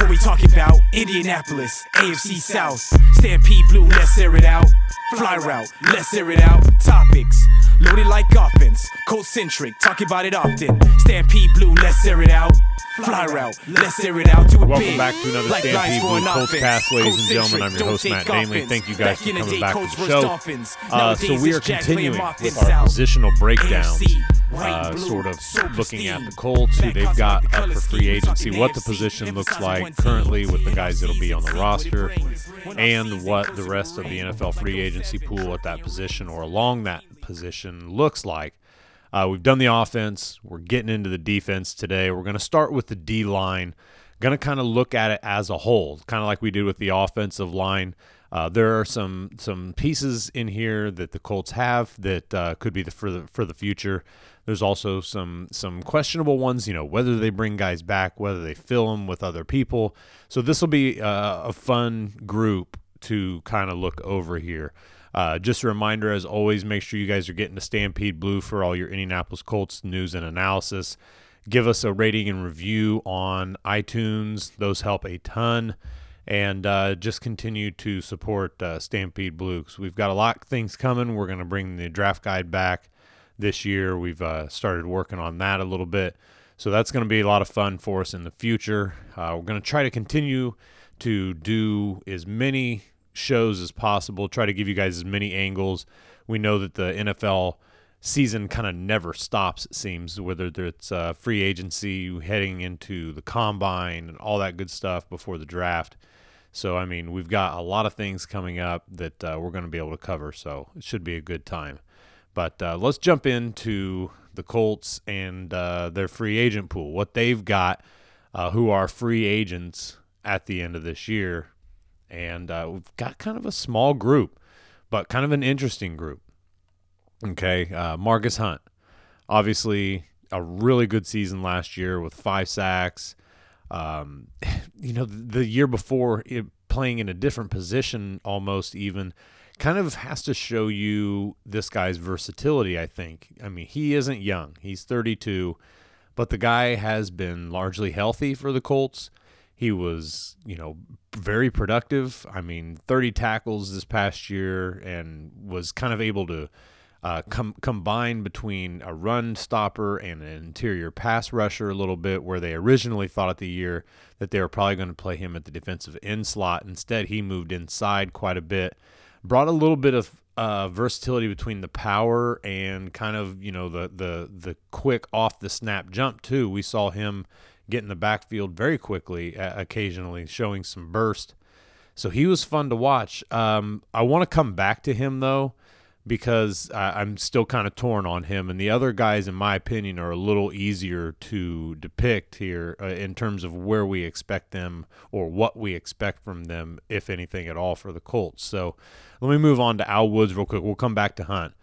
What we talking about? Indianapolis, AFC South. Stampede Blue, let's air it out. Fly route, let's air it out. Topics. Loaded like offense, cold centric, talk about it often. Stampede Blue, let's air it out. Fly route, let's air it out. Do it Welcome big. back to another Like Stampede Blue Colts cast, ladies and gentlemen. I'm your host, Matt offense. Thank you guys for coming back to the show. Uh, so we are continuing with our positional breakdowns, uh, sort of looking at the Colts, who they've got up for free agency, what the position looks like currently with the guys that'll be on the see what it roster, and what the rest of the. NFL free Like agency pool at that position or along that position looks like. Uh, we've done the offense. We're getting into the defense today. We're going to start with the D line. Going to kind of look at it as a whole, kind of like we did with the offensive line. Uh, there are some some pieces in here that the Colts have that uh, could be the, for the for the future. There's also some some questionable ones, you know, whether they bring guys back, whether they fill them with other people. So this will be uh, a fun group to kind of look over here. Uh, just a reminder, as always, make sure you guys are getting to Stampede Blue for all your Indianapolis Colts news and analysis. Give us a rating and review on iTunes; those help a ton. And uh, just continue to support uh, Stampede Blue 'cause we've got a lot of things coming. We're going to bring the draft guide back this year. We've uh, started working on that a little bit. So that's going to be a lot of fun for us in the future. Uh, we're going to try to continue to do as many shows as possible, try to give you guys as many angles. We know that the NFL season kind of never stops, it seems, whether it's uh, free agency, heading into the combine, and all that good stuff before the draft. So, I mean, we've got a lot of things coming up that uh, we're going to be able to cover. So, it should be a good time. But uh, let's jump into the Colts and uh, their free agent pool, what they've got, uh, who are free agents at the end of this year. And uh, we've got kind of a small group, but kind of an interesting group. Okay. Uh, Margus Hunt, obviously, a really good season last year with five sacks. Um, you know, the year before, it, playing in a different position almost even kind of has to show you this guy's versatility, I think. I mean, he isn't young, he's 32, but the guy has been largely healthy for the Colts. He was, you know, very productive. I mean, 30 tackles this past year and was kind of able to uh, com- combine between a run stopper and an interior pass rusher a little bit, where they originally thought at the year that they were probably going to play him at the defensive end slot. Instead, he moved inside quite a bit, brought a little bit of uh, versatility between the power and kind of you know the the the quick off the snap jump too. We saw him get in the backfield very quickly, uh, occasionally showing some burst. So he was fun to watch. Um, I want to come back to him though because I, I'm still kind of torn on him. And the other guys, in my opinion, are a little easier to depict here uh, in terms of where we expect them or what we expect from them, if anything at all, for the Colts. So let me move on to Al Woods real quick. We'll come back to Hunt.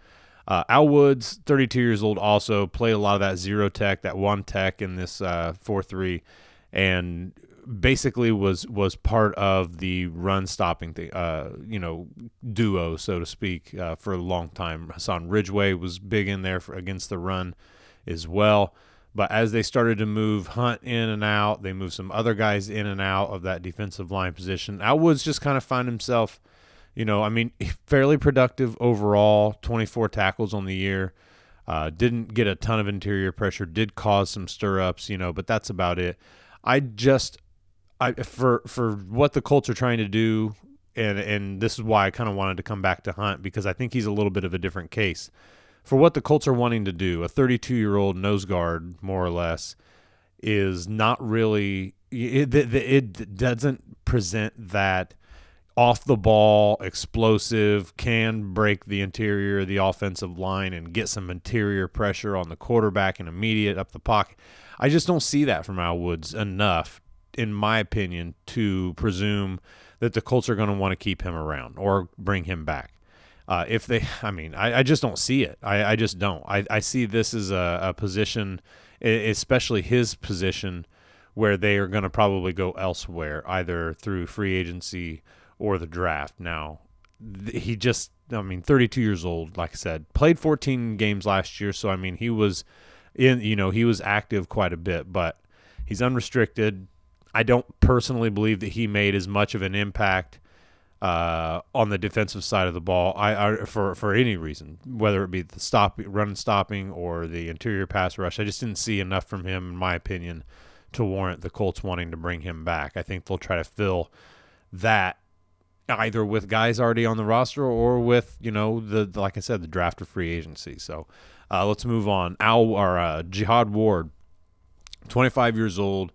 Uh, Al Woods, 32 years old, also played a lot of that zero tech, that one tech in this uh, 4 3, and basically was was part of the run stopping thing, uh, you know, duo so to speak, uh, for a long time. Hassan Ridgeway was big in there for, against the run as well. But as they started to move Hunt in and out, they moved some other guys in and out of that defensive line position. Al Woods just kind of found himself, you know, I mean, fairly productive overall, 24 tackles on the year. Uh, didn't get a ton of interior pressure, did cause some stir ups, you know, but that's about it. I just I for for what the Colts are trying to do and and this is why I kind of wanted to come back to Hunt because I think he's a little bit of a different case for what the Colts are wanting to do. A 32 year old nose guard, more or less, is not really. It, it, it doesn't present that off the ball, explosive, can break the interior of the offensive line and get some interior pressure on the quarterback and immediate up the pocket. I just don't see that from Al Woods enough, in my opinion, to presume that the Colts are going to want to keep him around or bring him back. Uh, if they, I mean, I, I, just don't see it. I, I just don't. I, I see this as a, a position, especially his position, where they are going to probably go elsewhere, either through free agency or the draft. Now, th- he just, I mean, 32 years old, like I said, played 14 games last year. So, I mean, he was in, you know, he was active quite a bit, but he's unrestricted. I don't personally believe that he made as much of an impact uh, on the defensive side of the ball. I, I, for for any reason, whether it be the stop, run stopping, or the interior pass rush. I just didn't see enough from him, in my opinion, to warrant the Colts wanting to bring him back. I think they'll try to fill that either with guys already on the roster or with you know the, the like I said the draft or free agency. So uh, let's move on. Al or uh, Jihad Ward, 25 years old,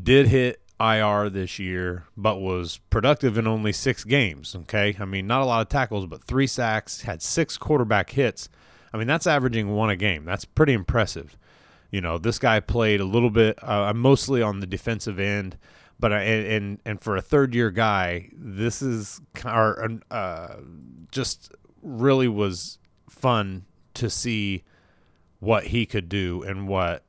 did hit IR this year, but was productive in only six games. Okay, I mean not a lot of tackles, but three sacks, had six quarterback hits. I mean that's averaging one a game. That's pretty impressive. You know, this guy played a little bit, uh, mostly on the defensive end but uh, and, and for a third year guy, this is uh, just really was fun to see what he could do and what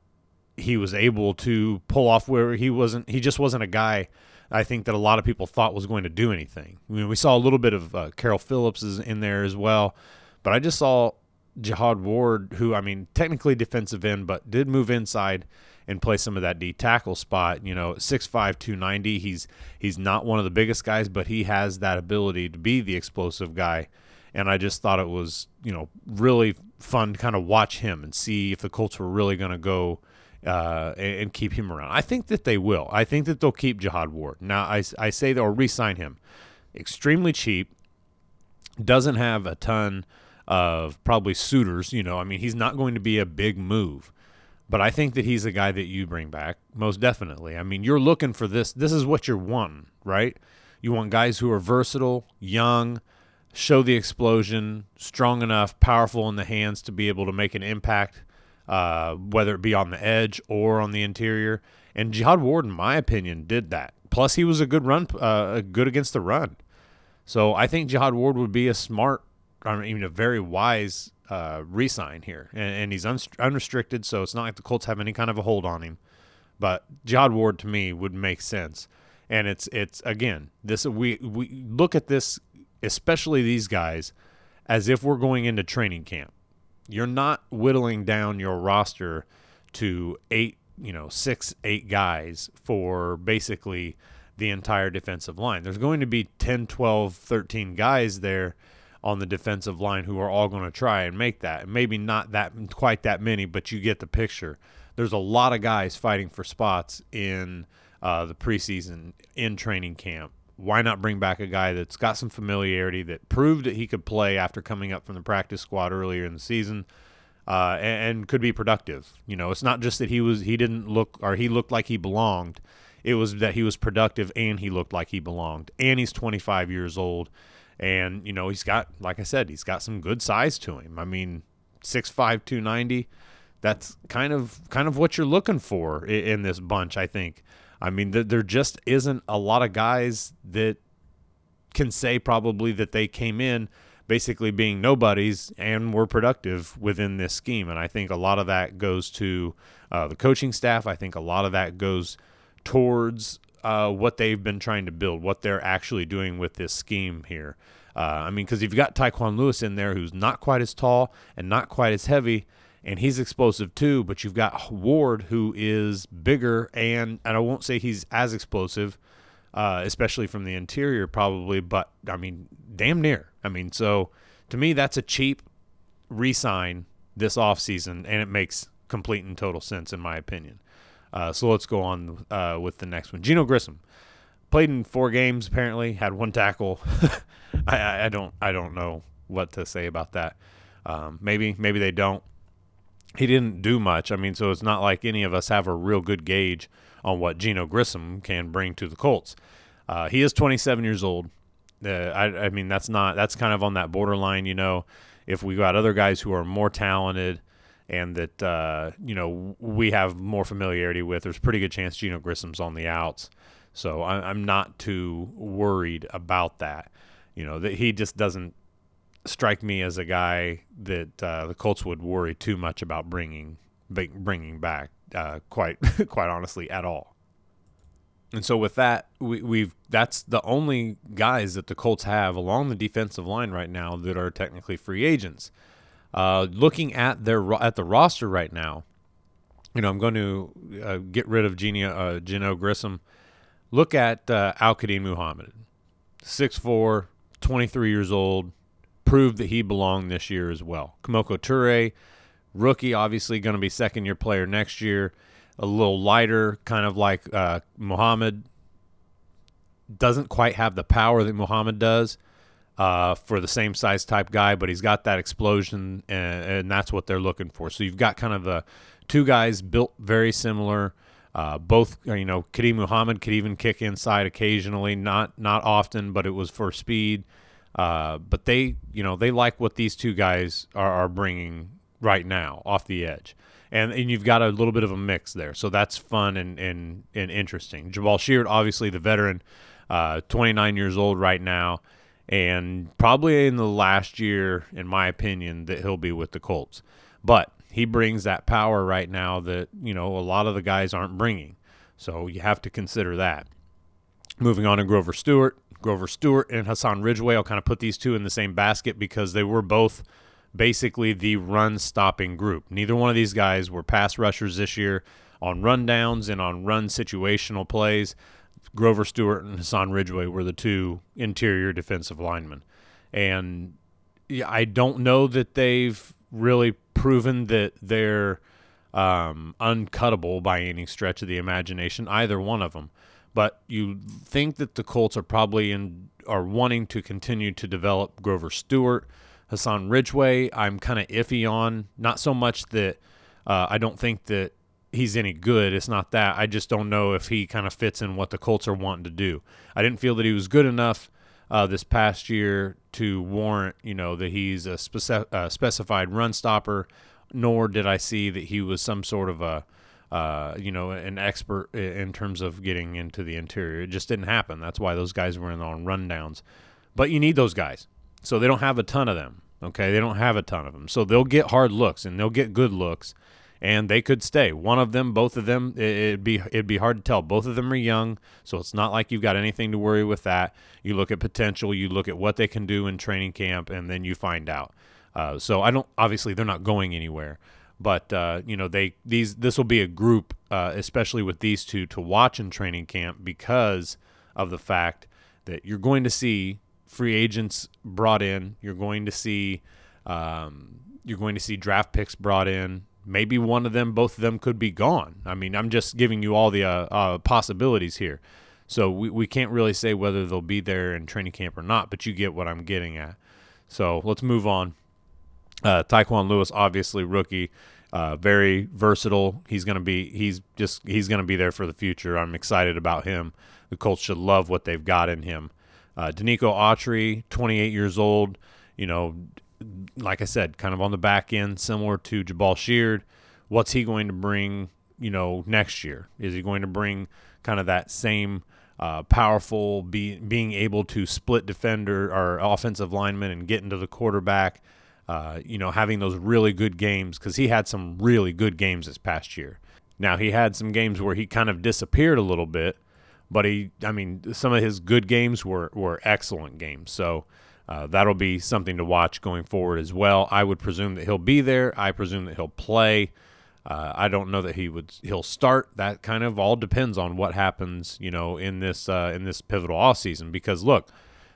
he was able to pull off where he wasn't he just wasn't a guy I think that a lot of people thought was going to do anything. I mean, we saw a little bit of uh, Carroll Phillips is in there as well, but I just saw Jihad Ward, who I mean technically defensive end, but did move inside and play some of that D tackle spot. You know, 6'5", 290. He's he's not one of the biggest guys, but he has that ability to be the explosive guy. And I just thought it was you know really fun to kind of watch him and see if the Colts were really going to go uh, and, and, keep him around. I think that they will. I think that they'll keep Jihad Ward. Now I I say they'll re-sign him. Extremely cheap. Doesn't have a ton of probably suitors. You know, I mean, he's not going to be a big move. But I think that he's a guy that you bring back, most definitely. I mean, you're looking for this. This is what you're wanting, right? You want guys who are versatile, young, show the explosion, strong enough, powerful in the hands to be able to make an impact, uh, whether it be on the edge or on the interior. And Jihad Ward, in my opinion, did that. Plus, he was a good run, uh, good against the run. So I think Jihad Ward would be a smart, I mean, a very wise uh, re-sign here, and, and he's un- unrestricted, so it's not like the Colts have any kind of a hold on him. But Jihad Ward to me would make sense, and it's it's again this we we look at this, especially these guys, as if we're going into training camp. You're not whittling down your roster to eight, you know, six, eight guys for basically the entire defensive line. There's going to be 10, 12, 13 guys there on the defensive line who are all going to try and make that. Maybe not that quite that many, but you get the picture. There's a lot of guys fighting for spots in uh, the preseason in training camp. Why not bring back a guy that's got some familiarity that proved that he could play after coming up from the practice squad earlier in the season, uh, and, and could be productive. You know, it's not just that he was he didn't look or he looked like he belonged. It was that he was productive and he looked like he belonged. And he's 25 years old and, you know, he's got, like I said, he's got some good size to him. I mean, 6'5, 290. That's kind of kind of what you're looking for in, in this bunch, I think. I mean, th- there just isn't a lot of guys that can say probably that they came in basically being nobodies and were productive within this scheme. And I think a lot of that goes to uh, the coaching staff. I think a lot of that goes towards uh, what they've been trying to build, what they're actually doing with this scheme here. Uh, I mean, because you've got Tyquan Lewis in there who's not quite as tall and not quite as heavy, and he's explosive too. But you've got Ward who is bigger, and and I won't say he's as explosive, uh, especially from the interior probably, but I mean, damn near. I mean, so to me, that's a cheap re-sign this offseason, and it makes complete and total sense in my opinion. Uh, so let's go on uh, with the next one. Geno Grissom played in four games. Apparently, had one tackle. I, I don't I don't know what to say about that. Um, maybe maybe they don't. He didn't do much. I mean, so it's not like any of us have a real good gauge on what Geno Grissom can bring to the Colts. Uh, he is 27 years old. Uh, I, I mean, that's not that's kind of on that borderline. You know, if we got other guys who are more talented and that uh, you know we have more familiarity with, there's a pretty good chance Geno Grissom's on the outs. So I, I'm not too worried about that. You know, that he just doesn't strike me as a guy that uh, the Colts would worry too much about bringing bringing back. Uh, quite quite honestly, at all. And so with that, we, we've that's the only guys that the Colts have along the defensive line right now that are technically free agents. Uh, looking at their at the roster right now, you know, I'm going to uh, get rid of Geno, uh, Grissom. Look at uh, Al Quadin Muhammad, 6'4", 23 years old, proved that he belonged this year as well. Kemoko Turay, rookie, obviously going to be second year player next year. A little lighter, kind of like uh, Muhammad. Doesn't quite have the power that Muhammad does uh, for the same size type guy, but he's got that explosion, and, and, that's what they're looking for. So you've got kind of the two guys built very similar. Uh, both, you know, Quadin Muhammad could even kick inside occasionally, not not often, but it was for speed. Uh, but they, you know, they like what these two guys are, are bringing right now off the edge. And, and you've got a little bit of a mix there. So that's fun and, and, and interesting. Jabaal Sheard, obviously the veteran, uh, 29 years old right now, and probably in the last year, in my opinion, that he'll be with the Colts. But he brings that power right now that, you know, a lot of the guys aren't bringing. So you have to consider that. Moving on to Grover Stewart. Grover Stewart and Hassan Ridgeway, I'll kind of put these two in the same basket because they were both – basically the run stopping group. Neither one of these guys were pass rushers this year on run downs and on run situational plays. Grover Stewart and Hassan Ridgeway were the two interior defensive linemen. And I don't know that they've really proven that they're um, uncuttable by any stretch of the imagination, either one of them. But you think that the Colts are probably in are wanting to continue to develop Grover Stewart Hassan Ridgeway, I'm kind of iffy on. Not so much that uh, I don't think that he's any good. It's not that. I just don't know if he kind of fits in what the Colts are wanting to do. I didn't feel that he was good enough uh, this past year to warrant, you know, that he's a speci- uh, specified run stopper. Nor did I see that he was some sort of a, uh, you know, an expert in terms of getting into the interior. It just didn't happen. That's why those guys were in on rundowns. But you need those guys. So they don't have a ton of them. Okay, they don't have a ton of them. So they'll get hard looks and they'll get good looks, and they could stay. One of them, both of them, it'd be it'd be hard to tell. Both of them are young, so it's not like you've got anything to worry with that. You look at potential, you look at what they can do in training camp, and then you find out. Uh, so I don't. Obviously, they're not going anywhere, but uh, you know they these this will be a group, uh, especially with these two, to watch in training camp because of the fact that you're going to see free agents brought in. You're going to see um, you're going to see draft picks brought in. Maybe one of them, both of them could be gone. I mean, I'm just giving you all the uh, uh, possibilities here. So we, we can't really say whether they'll be there in training camp or not, but you get what I'm getting at. So let's move on. Uh, Tyquan Lewis, obviously rookie, uh, very versatile. He's gonna be he's just he's gonna be there for the future. I'm excited about him. The Colts should love what they've got in him. Uh, Denico Autry, 28 years old, you know, like I said, kind of on the back end, similar to Jabaal Sheard. What's he going to bring, you know, next year? Is he going to bring kind of that same uh, powerful, be, being able to split defender or offensive lineman and get into the quarterback? Uh, you know, having those really good games because he had some really good games this past year. Now he had some games where he kind of disappeared a little bit, but he, I mean, some of his good games were were excellent games. So uh, that'll be something to watch going forward as well. I would presume that he'll be there. I presume that he'll play. Uh, I don't know that he would. He'll start. That kind of all depends on what happens, you know, in this uh, in this pivotal off season. Because look,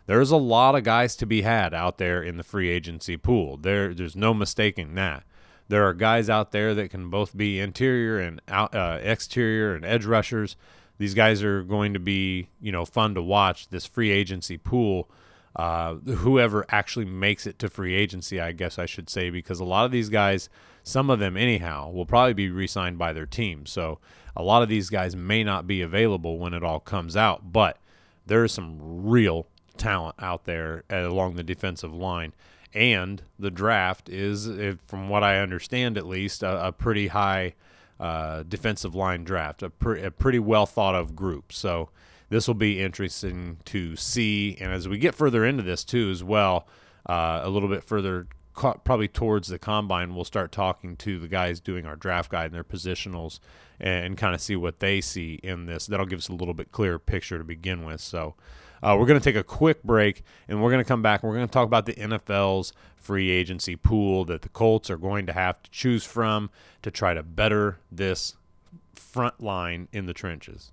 there's a lot of guys to be had out there in the free agency pool. There, there's no mistaking that. There are guys out there that can both be interior and out, uh, exterior and edge rushers these guys are going to be, you know, fun to watch. This free agency pool, uh, whoever actually makes it to free agency, I guess I should say, because a lot of these guys, some of them anyhow, will probably be re-signed by their team. So a lot of these guys may not be available when it all comes out, but there is some real talent out there along the defensive line. And the draft is, from what I understand at least, a, a pretty high uh, defensive line draft, a, pre- a pretty well thought of group. So this will be interesting to see. And as we get further into this too, as well, uh, a little bit further, probably towards the combine, we'll start talking to the guys doing our draft guide and their positionals, and, and kind of see what they see in this. That'll give us a little bit clearer picture to begin with. So. Uh, we're going to take a quick break and we're going to come back and we're going to talk about the NFL's free agency pool that the Colts are going to have to choose from to try to better this front line in the trenches.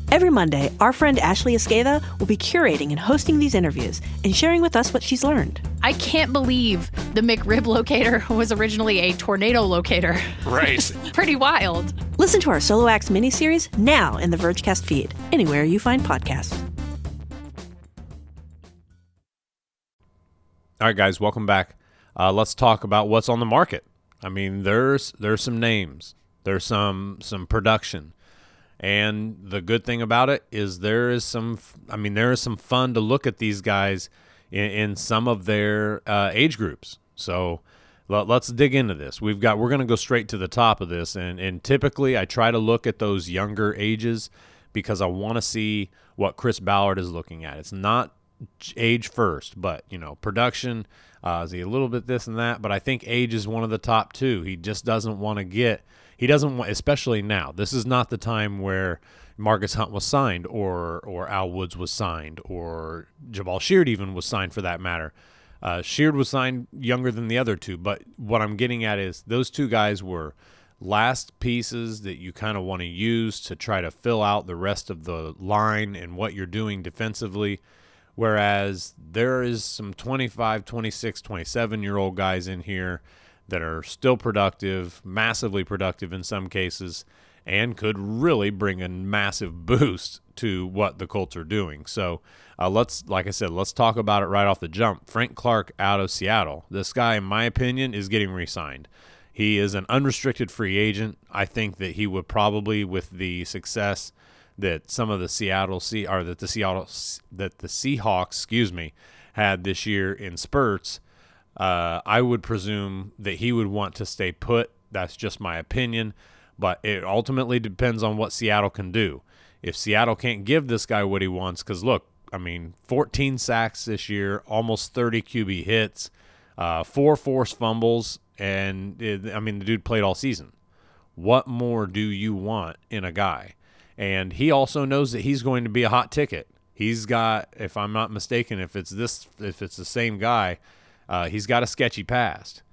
Every Monday, our friend Ashley Esqueda will be curating and hosting these interviews and sharing with us what she's learned. I can't believe the McRib locator was originally a tornado locator. Right. Pretty wild. Listen to our Solo Acts miniseries now in the Vergecast feed, anywhere you find podcasts. All right, guys, welcome back. Uh, let's talk about what's on the market. I mean, there's there's some names, there's some some production, and the good thing about it is there is some, I mean, there is some fun to look at these guys in, in some of their uh, age groups. So let, us dig into this. We've got, we're going to go straight to the top of this. And, and typically I try to look at those younger ages because I want to see what Chris Ballard is looking at. It's not age first, but, you know, production. Uh, is he a little bit this and that? But I think age is one of the top two. He just doesn't want to get he doesn't want, especially now. This is not the time where Margus Hunt was signed, or or Al Woods was signed, or Jabaal Sheard even was signed for that matter. Uh, Sheard was signed younger than the other two, but what I'm getting at is those two guys were last pieces that you kind of want to use to try to fill out the rest of the line and what you're doing defensively. Whereas there is some 25, 26, 27 year old guys in here that are still productive, massively productive in some cases, and could really bring a massive boost to what the Colts are doing. So uh, let's, like I said, let's talk about it right off the jump. Frank Clark out of Seattle. This guy, in my opinion, is getting re signed. He is an unrestricted free agent. I think that he would probably, with the success that some of the Seattle Sea or that the Seattle that the Seahawks, excuse me, had this year in spurts, uh, I would presume that he would want to stay put. That's just my opinion, but it ultimately depends on what Seattle can do. If Seattle can't give this guy what he wants, because look, I mean, 14 sacks this year, almost 30 QB hits, uh, four forced fumbles, and it, I mean, the dude played all season. What more do you want in a guy? And he also knows that he's going to be a hot ticket. He's got, if I'm not mistaken, if it's this, if it's the same guy, uh, he's got a sketchy past,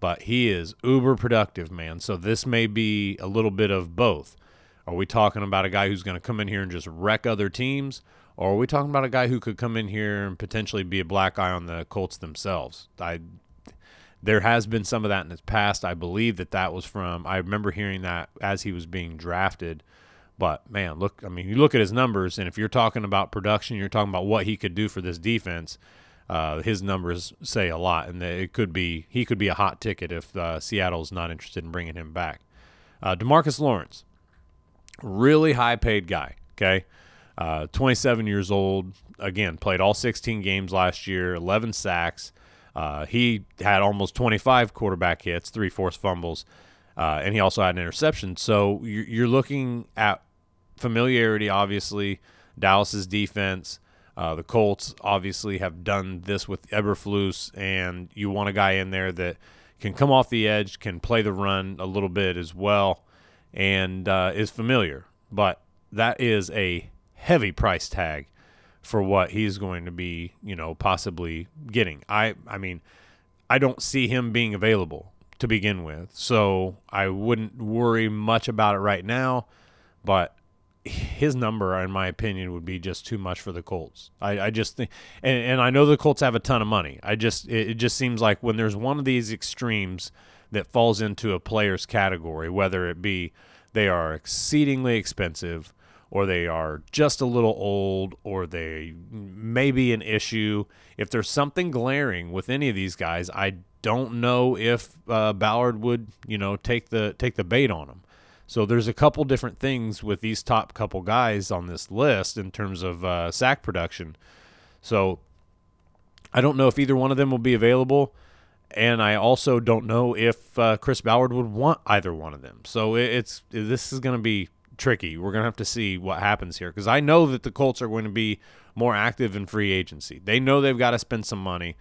but he is uber productive, man. So this may be a little bit of both. Are we talking about a guy who's going to come in here and just wreck other teams? Or are we talking about a guy who could come in here and potentially be a black eye on the Colts themselves? I there has been some of that in his past. I believe that that was from. I remember hearing that as he was being drafted. But man, look, I mean, you look at his numbers, and if you're talking about production, you're talking about what he could do for this defense. Uh, his numbers say a lot, and it could be he could be a hot ticket if uh, Seattle's not interested in bringing him back. Uh, Demarcus Lawrence, really high paid guy. Okay, uh, 27 years old. Again, played all 16 games last year, 11 sacks. Uh, he had almost 25 quarterback hits, three forced fumbles, uh, and he also had an interception. So you're, you're looking at familiarity, obviously. Dallas's defense. Uh, the Colts obviously have done this with Eberflus, and you want a guy in there that can come off the edge, can play the run a little bit as well, and uh, is familiar. But that is a heavy price tag for what he's going to be, you know, possibly getting. I I mean, I don't see him being available to begin with. So I wouldn't worry much about it right now, but his number, in my opinion, would be just too much for the Colts. I, I just think, and, and I know the Colts have a ton of money. I just, it, it just seems like when there's one of these extremes that falls into a player's category, whether it be they are exceedingly expensive or they are just a little old, or they may be an issue. If there's something glaring with any of these guys, I don't know if uh, Ballard would, you know, take the take the bait on them. So there's a couple different things with these top couple guys on this list in terms of uh, sack production. So I don't know if either one of them will be available, and I also don't know if uh, Chris Ballard would want either one of them. So it's this is going to be tricky. We're going to have to see what happens here because I know that the Colts are going to be more active in free agency. They know they've got to spend some money.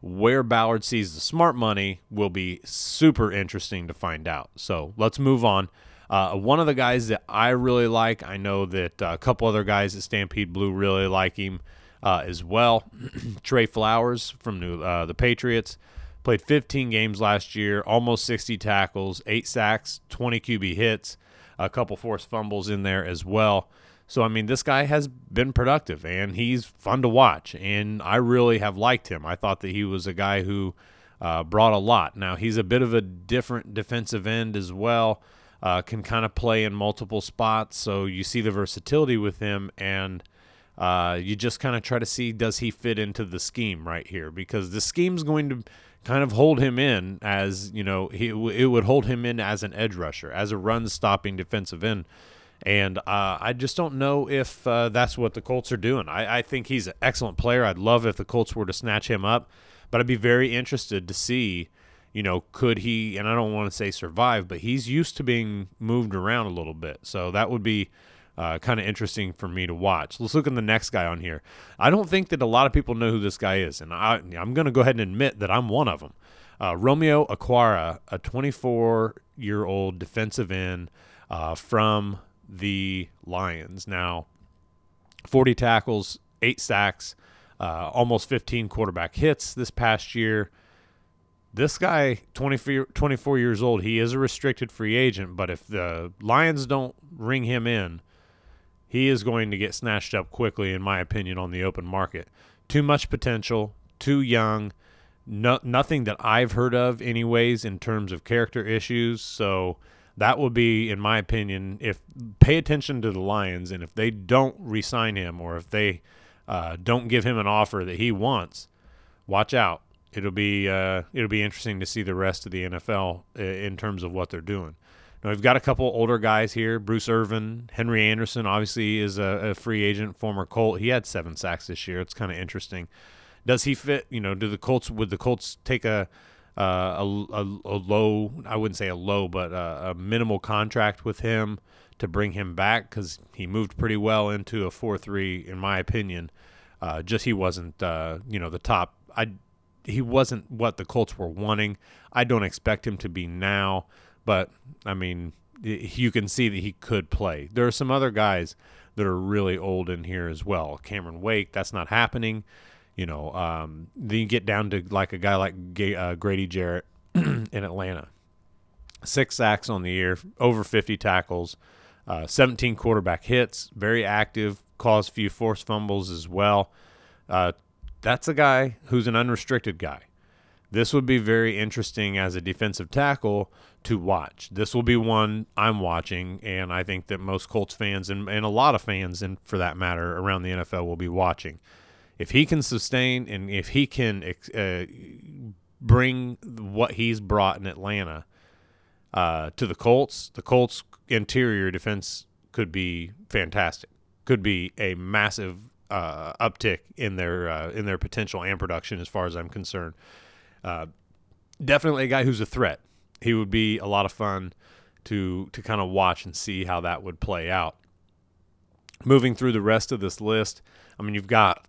Where Ballard sees the smart money will be super interesting to find out. So let's move on. Uh, one of the guys that I really like, I know that uh, a couple other guys at Stampede Blue really like him uh, as well. Trey Flowers from New, uh, the Patriots played 15 games last year, almost 60 tackles, eight sacks, 20 QB hits a couple forced fumbles in there as well. So I mean, this guy has been productive and he's fun to watch, and I really have liked him. I thought that he was a guy who uh, brought a lot. Now he's a bit of a different defensive end as well. Uh, can kind of play in multiple spots, so you see the versatility with him, and uh, you just kind of try to see does he fit into the scheme right here because the scheme's going to kind of hold him in as you know he it would hold him in as an edge rusher, as a run stopping defensive end. And uh, I just don't know if uh, that's what the Colts are doing. I, I think he's an excellent player. I'd love if the Colts were to snatch him up, but I'd be very interested to see, you know, could he, and I don't want to say survive, but he's used to being moved around a little bit. So that would be uh, kind of interesting for me to watch. Let's look at the next guy on here. I don't think that a lot of people know who this guy is, and I, am going to go ahead and admit that I'm one of them. Uh, Romeo Okwara, a 24 year old defensive end uh, from the Lions. Now, 40 tackles, eight sacks, uh, almost 15 quarterback hits this past year. This guy, 24, 24 years old, he is a restricted free agent, but if the Lions don't ring him in, he is going to get snatched up quickly, in my opinion, on the open market. Too much potential, too young, no, nothing that I've heard of, anyways, in terms of character issues. So that would be, in my opinion, if pay attention to the Lions, and if they don't re-sign him, or if they uh, don't give him an offer that he wants, watch out. It'll be uh, it'll be interesting to see the rest of the NFL uh, in terms of what they're doing. Now, we've got a couple older guys here. Bruce Irvin, Henry Anderson, obviously is a, a free agent, former Colt. He had seven sacks this year. It's kind of interesting. Does he fit? You know, do the Colts would the Colts take a uh, a, a, a, low? I wouldn't say a low, but a, a minimal contract with him to bring him back because he moved pretty well into a four three, in my opinion. Uh, just he wasn't, uh, you know, the top. I he wasn't what the Colts were wanting. I don't expect him to be now. But I mean, you can see that he could play. There are some other guys that are really old in here as well. Cameron Wake, that's not happening. You know, um, then you get down to like a guy like uh, Grady Jarrett, in Atlanta. Six sacks on the year, over 50 tackles, uh, 17 quarterback hits, very active, caused a few forced fumbles as well. Uh, that's a guy who's an unrestricted guy. This would be very interesting as a defensive tackle to watch. This will be one I'm watching, and I think that most Colts fans and, and a lot of fans, and for that matter, around the NFL will be watching. If he can sustain and if he can uh, bring what he's brought in Atlanta uh, to the Colts, the Colts interior defense could be fantastic. Could be a massive uh, uptick in their uh, in their potential and production, as far as I'm concerned. Uh, definitely a guy who's a threat. He would be a lot of fun to to kind of watch and see how that would play out. Moving through the rest of this list, I mean, you've got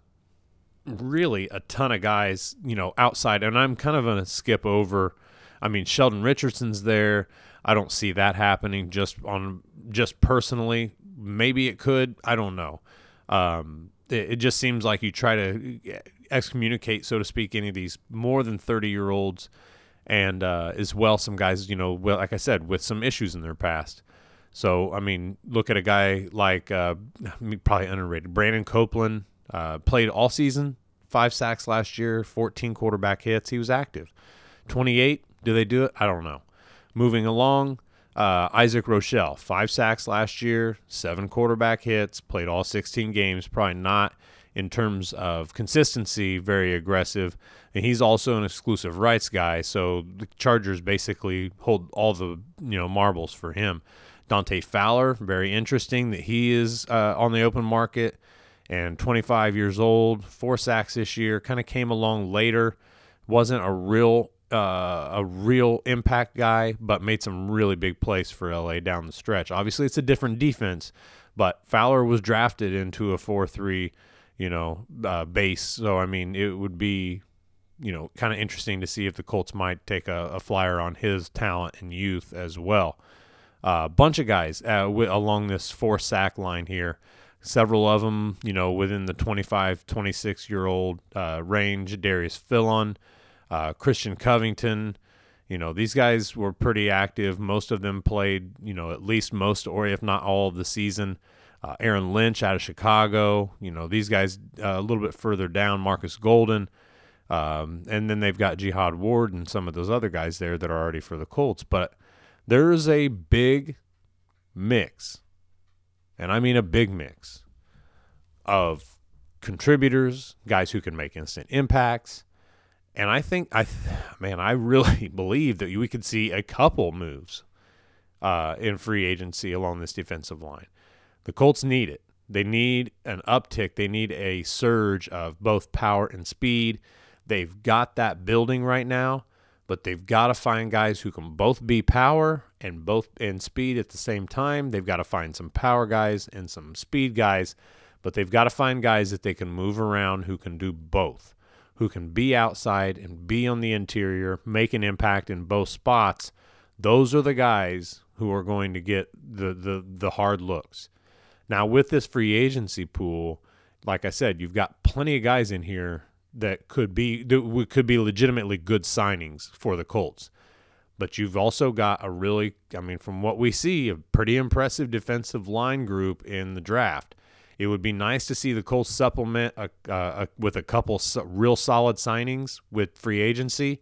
really a ton of guys, you know, outside, and I'm kind of going to skip over. I mean, Sheldon Richardson's there. I don't see that happening just on just personally. Maybe it could. I don't know. Um, it, just seems like you try to excommunicate, so to speak, any of these more than 30 year olds, and uh, as well some guys, you know, well, like I said, with some issues in their past. So I mean, look at a guy like uh, probably underrated Brandon Copeland. Uh, played all season, five sacks last year, 14 quarterback hits. He was active. 28. Do they do it? I don't know. Moving along, uh, Isaac Rochell, five sacks last year, seven quarterback hits, played all 16 games. Probably not in terms of consistency, very aggressive. And he's also an exclusive rights guy, so the Chargers basically hold all the you know marbles for him. Dante Fowler, very interesting that he is uh, on the open market and 25 years old, four sacks this year. Kind of came along later, wasn't a real uh, a real impact guy, but made some really big plays for LA down the stretch. Obviously, it's a different defense, but Fowler was drafted into a four-three you know, uh, base. So I mean, it would be, you know, kind of interesting to see if the Colts might take a, a flyer on his talent and youth as well. A uh, bunch of guys uh, w- along this four sack line here. Several of them, you know, within the 25, 26 year old uh, range. Darius Philon, uh, Christian Covington. You know, these guys were pretty active. Most of them played, you know, at least most or if not all of the season uh, Aaron Lynch out of Chicago. You know, these guys uh, a little bit further down, Markus Golden. Um, and then they've got Jihad Ward and some of those other guys there that are already for the Colts. But there is a big mix, and I mean a big mix, of contributors, guys who can make instant impacts. And I think I, man, I really believe that we could see a couple moves uh, in free agency along this defensive line. The Colts need it. They need an uptick. They need a surge of both power and speed. They've got that building right now, but they've got to find guys who can both be power and both and speed at the same time. They've got to find some power guys and some speed guys, but they've got to find guys that they can move around who can do both, who can be outside and be on the interior, make an impact in both spots. Those are the guys who are going to get the the the hard looks. Now, with this free agency pool, like I said, you've got plenty of guys in here that could be that could be legitimately good signings for the Colts. But you've also got a really, I mean, from what we see, a pretty impressive defensive line group in the draft. It would be nice to see the Colts supplement a, uh, a, with a couple real solid signings with free agency,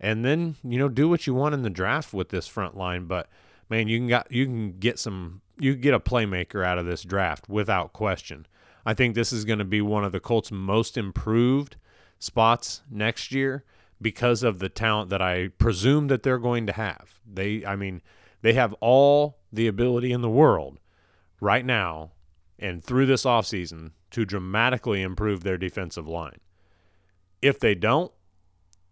and then you know do what you want in the draft with this front line. But man, you can got you can get some you get a playmaker out of this draft without question. I think this is going to be one of the Colts' most improved spots next year because of the talent that I presume that they're going to have. They I mean, they have all the ability in the world right now and through this offseason to dramatically improve their defensive line. If they don't,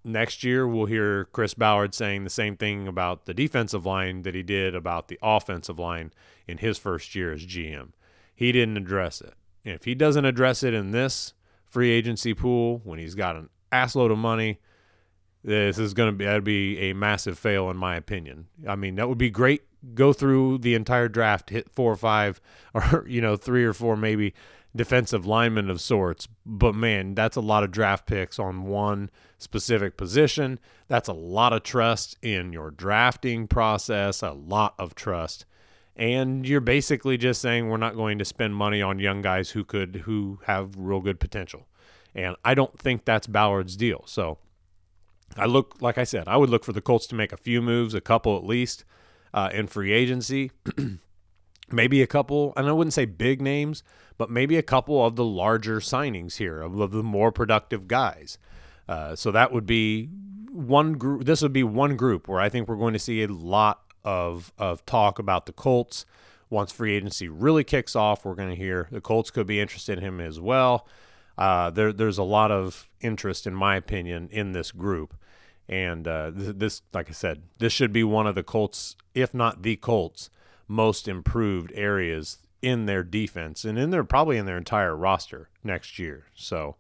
next year we'll hear Chris Ballard saying the same thing about the defensive line that he did about the offensive line in his first year as GM. He didn't address it. And if he doesn't address it in this free agency pool when he's got an assload of money, this is going to be that'd be a massive fail in my opinion. I mean, that would be great go through the entire draft, hit four or five, or you know three or four maybe defensive linemen of sorts. But man, that's a lot of draft picks on one specific position. That's a lot of trust in your drafting process, a lot of trust. And you're basically just saying we're not going to spend money on young guys who could who have real good potential. And I don't think that's Ballard's deal. So I look like I said, I would look for the Colts to make a few moves, a couple at least, uh, in free agency. maybe a couple, and I wouldn't say big names, but maybe a couple of the larger signings here of, of the more productive guys. Uh, so that would be one group. This would be one group where I think we're going to see a lot of of talk about the Colts. Once free agency really kicks off, we're going to hear the Colts could be interested in him as well. Uh, there, there's a lot of interest, in my opinion, in this group. And uh, th- this, like I said, this should be one of the Colts, if not the Colts, most improved areas in their defense and in their probably in their entire roster next year. So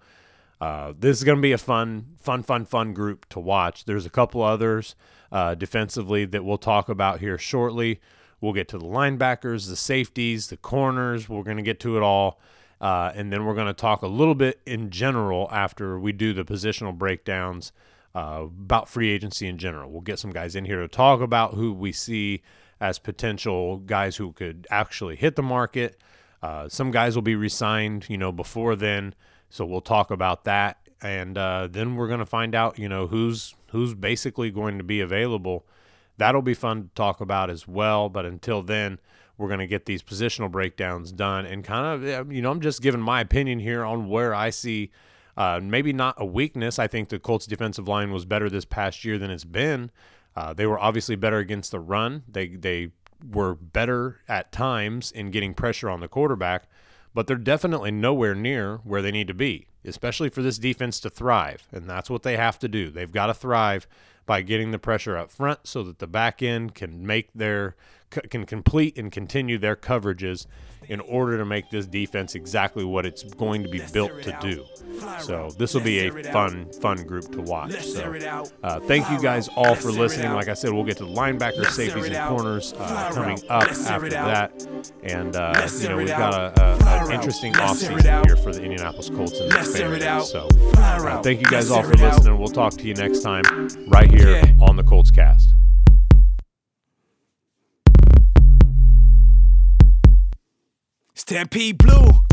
uh, this is going to be a fun, fun, fun, fun group to watch. There's a couple others uh, defensively that we'll talk about here shortly. We'll get to the linebackers, the safeties, the corners. We're going to get to it all. Uh, and then we're going to talk a little bit in general after we do the positional breakdowns uh, about free agency in general. We'll get some guys in here to talk about who we see as potential guys who could actually hit the market. Uh, some guys will be resigned, you know, before then, so we'll talk about that, and uh, then we're going to find out, you know, who's who's basically going to be available. That'll be fun to talk about as well. But until then, we're going to get these positional breakdowns done and kind of, you know, I'm just giving my opinion here on where I see. Uh, maybe not a weakness. I think the Colts defensive line was better this past year than it's been. Uh, they were obviously better against the run. They they were better at times in getting pressure on the quarterback, but they're definitely nowhere near where they need to be, especially for this defense to thrive. And that's what they have to do. They've got to thrive by getting the pressure up front so that the back end can make their can complete and continue their coverages in order to make this defense exactly what it's going to be built to do. So this will be a fun, fun group to watch. So uh, thank you guys all for listening. Like I said, we'll get to the linebackers, safeties, and corners uh, coming up after that. And uh, you know we've got a, a, an interesting offseason here for the Indianapolis Colts and this fan. So uh, thank you guys all for listening. We'll talk to you next time right here on the Colts Cast. Stampede Blue.